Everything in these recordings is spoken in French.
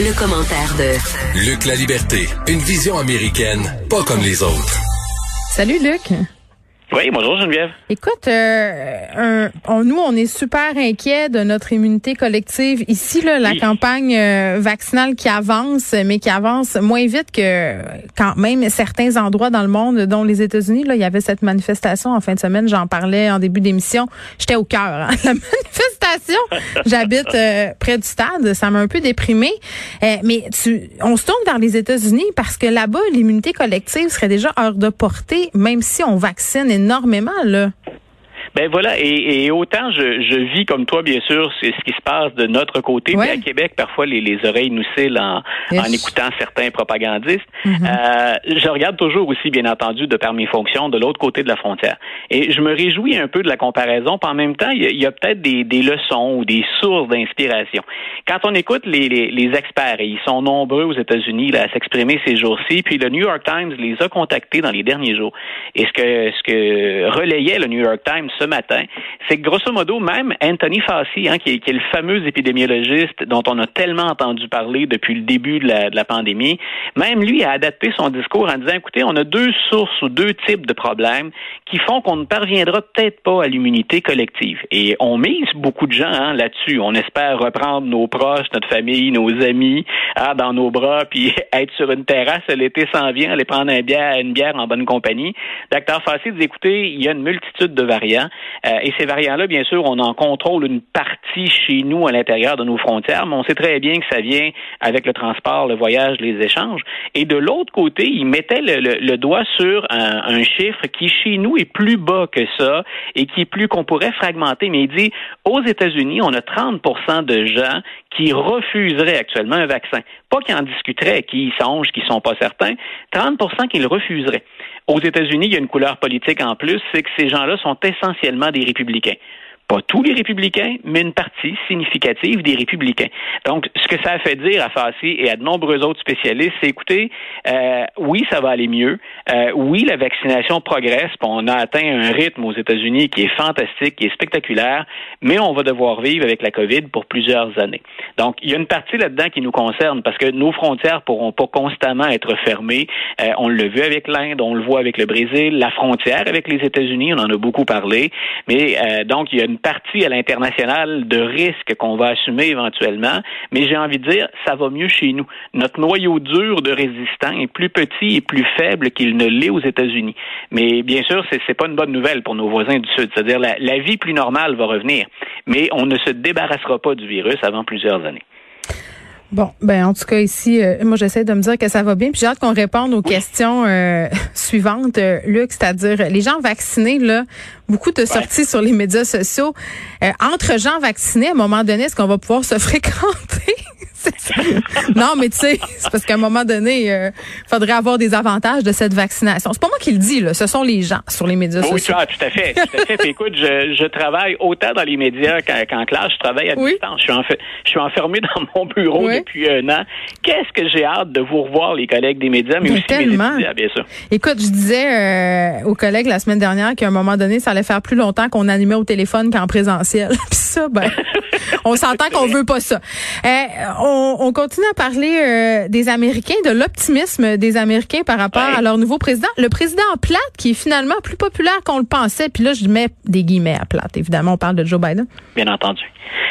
Le, commentaire de Luc La Liberté, une vision américaine, pas comme les autres. Salut Luc. Oui, bonjour Geneviève. Écoute, euh, nous, on est super inquiets de notre immunité collective. Ici, là, la campagne euh, vaccinale qui avance, mais qui avance moins vite que quand même certains endroits dans le monde, dont les États-Unis. Là, il y avait cette manifestation en fin de semaine. J'en parlais en début d'émission. J'étais au cœur. Hein, la manifestation. J'habite euh, près du stade. Ça m'a un peu déprimé. mais tu, on se tourne vers les États-Unis parce que là-bas, l'immunité collective serait déjà hors de portée, même si on vaccine énormément, là. Ben voilà, et, autant je, je, vis comme toi, bien sûr, c'est ce qui se passe de notre côté, mais à Québec, parfois les, les oreilles nous cillent en, en écoutant certains propagandistes. Mm-hmm. euh, je regarde toujours aussi, bien entendu, de par mes fonctions, de l'autre côté de la frontière. Et je me réjouis un peu de la comparaison, puis en même temps, il y a, peut-être des, des, leçons ou des sources d'inspiration. Quand on écoute les, les, les, experts, et ils sont nombreux aux États-Unis à s'exprimer ces jours-ci, puis le New York Times les a contactés dans les derniers jours. Et ce que, ce que relayait le New York Times ce matin, c'est que grosso modo, même Anthony Fauci, hein, qui, est, le fameux épidémiologiste dont on a tellement entendu parler depuis le début de la, pandémie, même lui a adapté son discours en disant, écoutez, on a deux sources ou deux types de problèmes qui font qu'on ne parviendra peut-être pas à l'immunité collective. Et on mise beaucoup de gens hein, là-dessus. On espère reprendre nos proches, notre famille, nos amis hein, dans nos bras, puis être sur une terrasse, l'été s'en vient, aller prendre un bière, une bière en bonne compagnie. Docteur Fauci dit, écoutez, il y a une multitude de variants. Euh, et ces variants-là, bien sûr, on en contrôle une partie chez nous à l'intérieur de nos frontières, mais on sait très bien que ça vient avec le transport, le voyage, les échanges. Et de l'autre côté, il mettait le, doigt sur un, chiffre qui, chez nous, est plus bas que ça et qui est plus qu'on pourrait fragmenter. Mais il dit, aux États-Unis, on a 30% de gens qui refuseraient actuellement un vaccin. Pas qui en discuteraient, qui songent, qui sont pas certains. 30% qui le refuseraient. Aux États-Unis, il y a une couleur politique en plus, c'est que ces gens-là sont essentiellement des républicains tous les républicains, mais une partie significative des républicains. Donc, ce que ça a fait dire à Fassi et à de nombreux autres spécialistes, c'est écoutez, euh, oui, ça va aller mieux. Euh, oui, la vaccination progresse. On a atteint un rythme aux États-Unis qui est fantastique, qui est spectaculaire, mais on va devoir vivre avec la COVID pour plusieurs années. Donc, il y a une partie là-dedans qui nous concerne parce que nos frontières pourront pas constamment être fermées. Euh, on l'a vu avec l'Inde, on le voit avec le Brésil, la frontière avec les États-Unis, on en a beaucoup parlé. Mais donc, il y a une partie à l'international de risques qu'on va assumer éventuellement, mais j'ai envie de dire, ça va mieux chez nous. Notre noyau dur de résistants est plus petit et plus faible qu'il ne l'est aux États-Unis. Mais bien sûr, c'est n'est pas une bonne nouvelle pour nos voisins du Sud. C'est-à-dire la, la vie plus normale va revenir, mais on ne se débarrassera pas du virus avant plusieurs années. Bon, ben en tout cas ici, euh, moi j'essaie de me dire que ça va bien. Puis j'ai hâte qu'on réponde aux questions euh, suivantes, euh, Luc, c'est-à-dire les gens vaccinés là, beaucoup de sorties sur les médias sociaux. entre gens vaccinés, à un moment donné, est-ce qu'on va pouvoir se fréquenter? Non, mais tu sais, c'est parce qu'à un moment donné, il euh, faudrait avoir des avantages de cette vaccination. C'est pas moi qui le dis, là. Ce sont les gens sur les médias sociaux. Oui, tout à fait. Tout à fait. écoute, je, je, travaille autant dans les médias qu'en classe. Je travaille à distance. Je suis, je suis enfermé dans mon bureau depuis un an. Qu'est-ce que j'ai hâte de vous revoir, les collègues des médias, mais, aussi tellement. les bien sûr. Écoute, je disais euh, aux collègues la semaine dernière qu'à un moment donné, ça allait faire plus longtemps qu'on animait au téléphone qu'en présentiel. Puis ça, ben, on s'entend qu'on veut pas ça. Euh, on, continue à parler euh, des Américains, de l'optimisme des Américains par rapport à leur nouveau président. Le président Platt, qui est finalement plus populaire qu'on le pensait. Puis là, je mets des guillemets à Platt. Évidemment, on parle de Joe Biden. Bien entendu.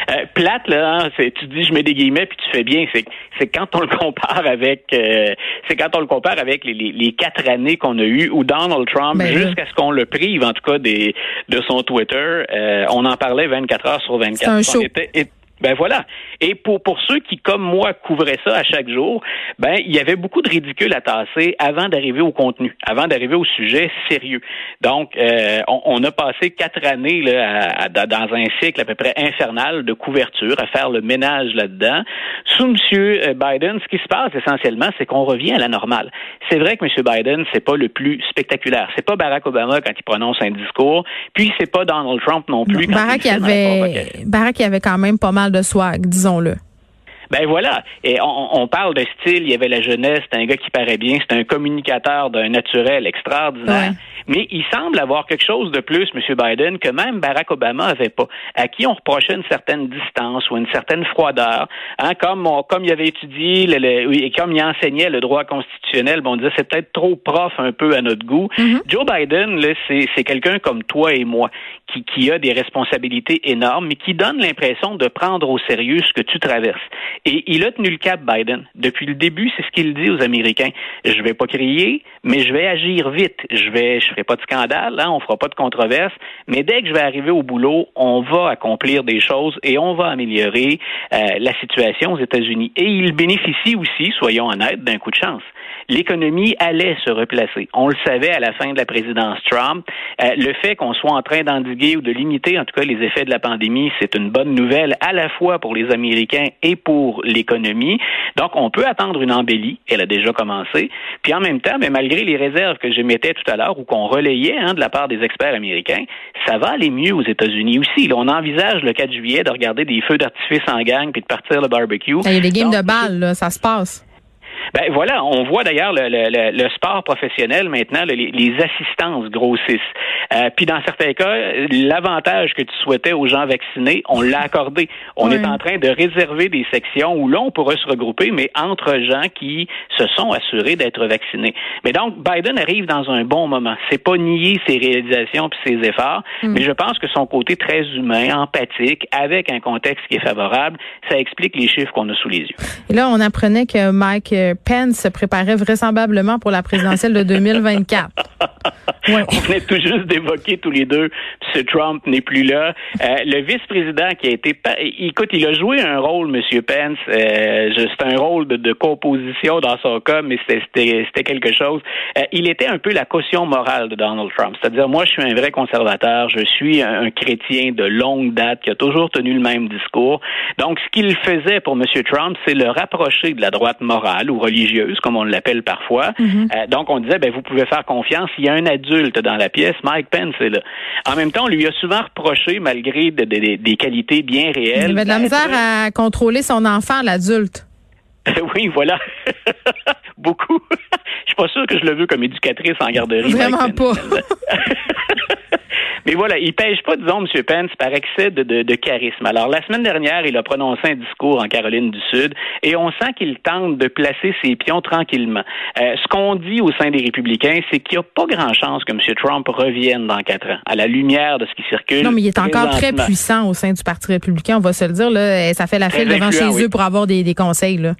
Euh, Platt, là, hein, tu dis je mets des guillemets puis tu fais bien. C'est, c'est quand on le compare avec, euh, c'est quand on le compare avec les, les, quatre années qu'on a eues où Donald Trump, ben jusqu'à ce qu'on le prive, en tout cas des, de son Twitter, on en parlait 24 heures sur 24. C'est un show. it, Ben voilà. Et pour, pour ceux qui, comme moi, couvraient ça à chaque jour, ben il y avait beaucoup de ridicule à tasser avant d'arriver au contenu, avant d'arriver au sujet sérieux. Donc, euh, on, a passé quatre années là, dans un cycle à peu près infernal de couverture, à faire le ménage là-dedans. Sous M. Euh, Biden, ce qui se passe essentiellement, c'est qu'on revient à la normale. C'est vrai que M. Biden, c'est pas le plus spectaculaire. C'est pas Barack Obama quand il prononce un discours, puis c'est pas Donald Trump non plus. Barack, il avait, Barack, il avait quand même pas mal de swag, disons-le. Ben voilà. Et on, parle de style, il y avait la jeunesse, c'est un gars qui paraît bien, c'est un communicateur d'un naturel extraordinaire. Mais il semble avoir quelque chose de plus, M. Biden, que même Barack Obama avait pas, à qui on reprochait une certaine distance ou une certaine froideur. Hein, comme, comme il avait étudié et comme il enseignait le droit constitutionnel, bon, on disait c'est peut-être trop prof un peu à notre goût. Mm-hmm. Joe Biden, c'est quelqu'un comme toi et moi qui, qui a des responsabilités énormes, mais qui donne l'impression de prendre au sérieux ce que tu traverses. Et il a tenu le cap, Biden. Depuis le début, c'est ce qu'il dit aux Américains. Je vais pas crier, mais je vais agir vite. Je vais, je ferai pas de scandale, hein, on fera pas de controverse, mais dès que je vais arriver au boulot, on va accomplir des choses et on va améliorer euh, la situation aux États-Unis. Et il bénéficie aussi, soyons honnêtes, d'un coup de chance l'économie allait se replacer. On le savait à la fin de la présidence Trump. Euh, le fait qu'on soit en train d'endiguer ou de limiter, en tout cas, les effets de la pandémie, c'est une bonne nouvelle à la fois pour les Américains et pour l'économie. Donc, on peut attendre une embellie. Elle a déjà commencé. Puis en même temps, mais malgré les réserves que j'émettais tout à l'heure ou qu'on relayait hein, de la part des experts américains, ça va aller mieux aux États-Unis aussi. Là, on envisage le 4 juillet de regarder des feux d'artifice en gang puis de partir le barbecue. Il y a des games de balles, là, ça se passe. Ben voilà, on voit d'ailleurs le, le, le, sport professionnel maintenant, les, les assistances grossissent. Euh, puis dans certains cas, l'avantage que tu souhaitais aux gens vaccinés, on l'a accordé. On est en train de réserver des sections où là, on pourrait se regrouper, mais entre gens qui se sont assurés d'être vaccinés. Mais donc, Biden arrive dans un bon moment. C'est pas nier ses réalisations puis ses efforts, mm. mais je pense que son côté très humain, empathique, avec un contexte qui est favorable, ça explique les chiffres qu'on a sous les yeux. Et là, on apprenait que Mike euh, Pence se préparait vraisemblablement pour la présidentielle de 2024. Ouais. On venait tout juste d'évoquer tous les deux, M. Trump n'est plus là. Euh, le vice-président qui a été... Écoute, il a joué un rôle, M. Pence. Euh, c'est un rôle de, composition dans son cas, mais c'était quelque chose. Euh, il était un peu la caution morale de Donald Trump. C'est-à-dire, moi, je suis un vrai conservateur. Je suis un, chrétien de longue date qui a toujours tenu le même discours. Donc, ce qu'il faisait pour M. Trump, c'est le rapprocher de la droite morale ou religieuse, comme on l'appelle parfois. Mm-hmm. Euh, donc, on disait, ben, vous pouvez faire confiance. Il y a un adulte dans la pièce. Mike Pence est là. En même temps, on lui a souvent reproché, malgré des qualités bien réelles. Il avait de la misère à contrôler son enfant, l'adulte. oui, voilà. Beaucoup. je suis pas sûr que je le veux comme éducatrice en garderie. Vraiment pas. Mais voilà, il pêche pas, disons, M. Pence, par excès de, de, charisme. Alors, la semaine dernière, il a prononcé un discours en Caroline du Sud et on sent qu'il tente de placer ses pions tranquillement. Euh, ce qu'on dit au sein des républicains, c'est qu'il n'y a pas grand chance que M. Trump revienne dans quatre ans, à la lumière de ce qui circule. Non, mais il est encore très puissant au sein du Parti républicain, on va se le dire. Là, ça fait la file devant chez eux pour avoir des, des conseils. Là.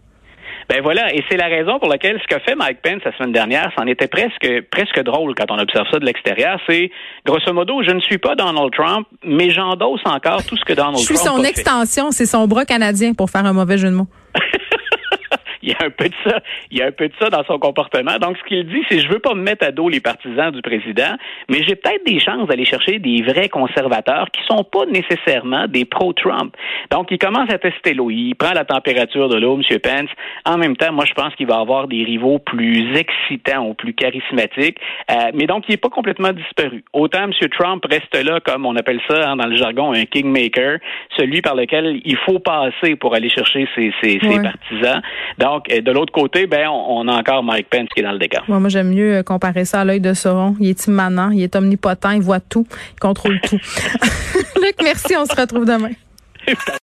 Ben voilà, et c'est la raison pour laquelle ce qu'a fait Mike Pence la semaine dernière, c'en était presque presque drôle quand on observe ça de l'extérieur. C'est grosso modo, je ne suis pas Donald Trump, mais j'endosse encore tout ce que Donald Trump. Je suis son extension, c'est son bras canadien pour faire un mauvais jeu de mots. il y a un peu de ça, il y a un peu de ça dans son comportement. Donc, ce qu'il dit, c'est je veux pas me mettre à dos les partisans du président, mais j'ai peut-être des chances d'aller chercher des vrais conservateurs qui sont pas nécessairement des pro-Trump. Donc, il commence à tester l'eau. Il prend la température de l'eau, M. Pence. En même temps, moi, je pense qu'il va avoir des rivaux plus excitants ou plus charismatiques. Euh, mais donc, il est pas complètement disparu. Autant M. Trump reste là, comme on appelle ça hein, dans le jargon, un kingmaker, celui par lequel il faut passer pour aller chercher ses, ses, ses partisans. Donc, donc, de l'autre côté, ben, on, a encore Mike Pence qui est dans le décor. moi, j'aime mieux euh, comparer ça à l'œil de Sauron. Il est immanent, il est omnipotent, il voit tout, il contrôle tout. Luc, merci, on se retrouve demain.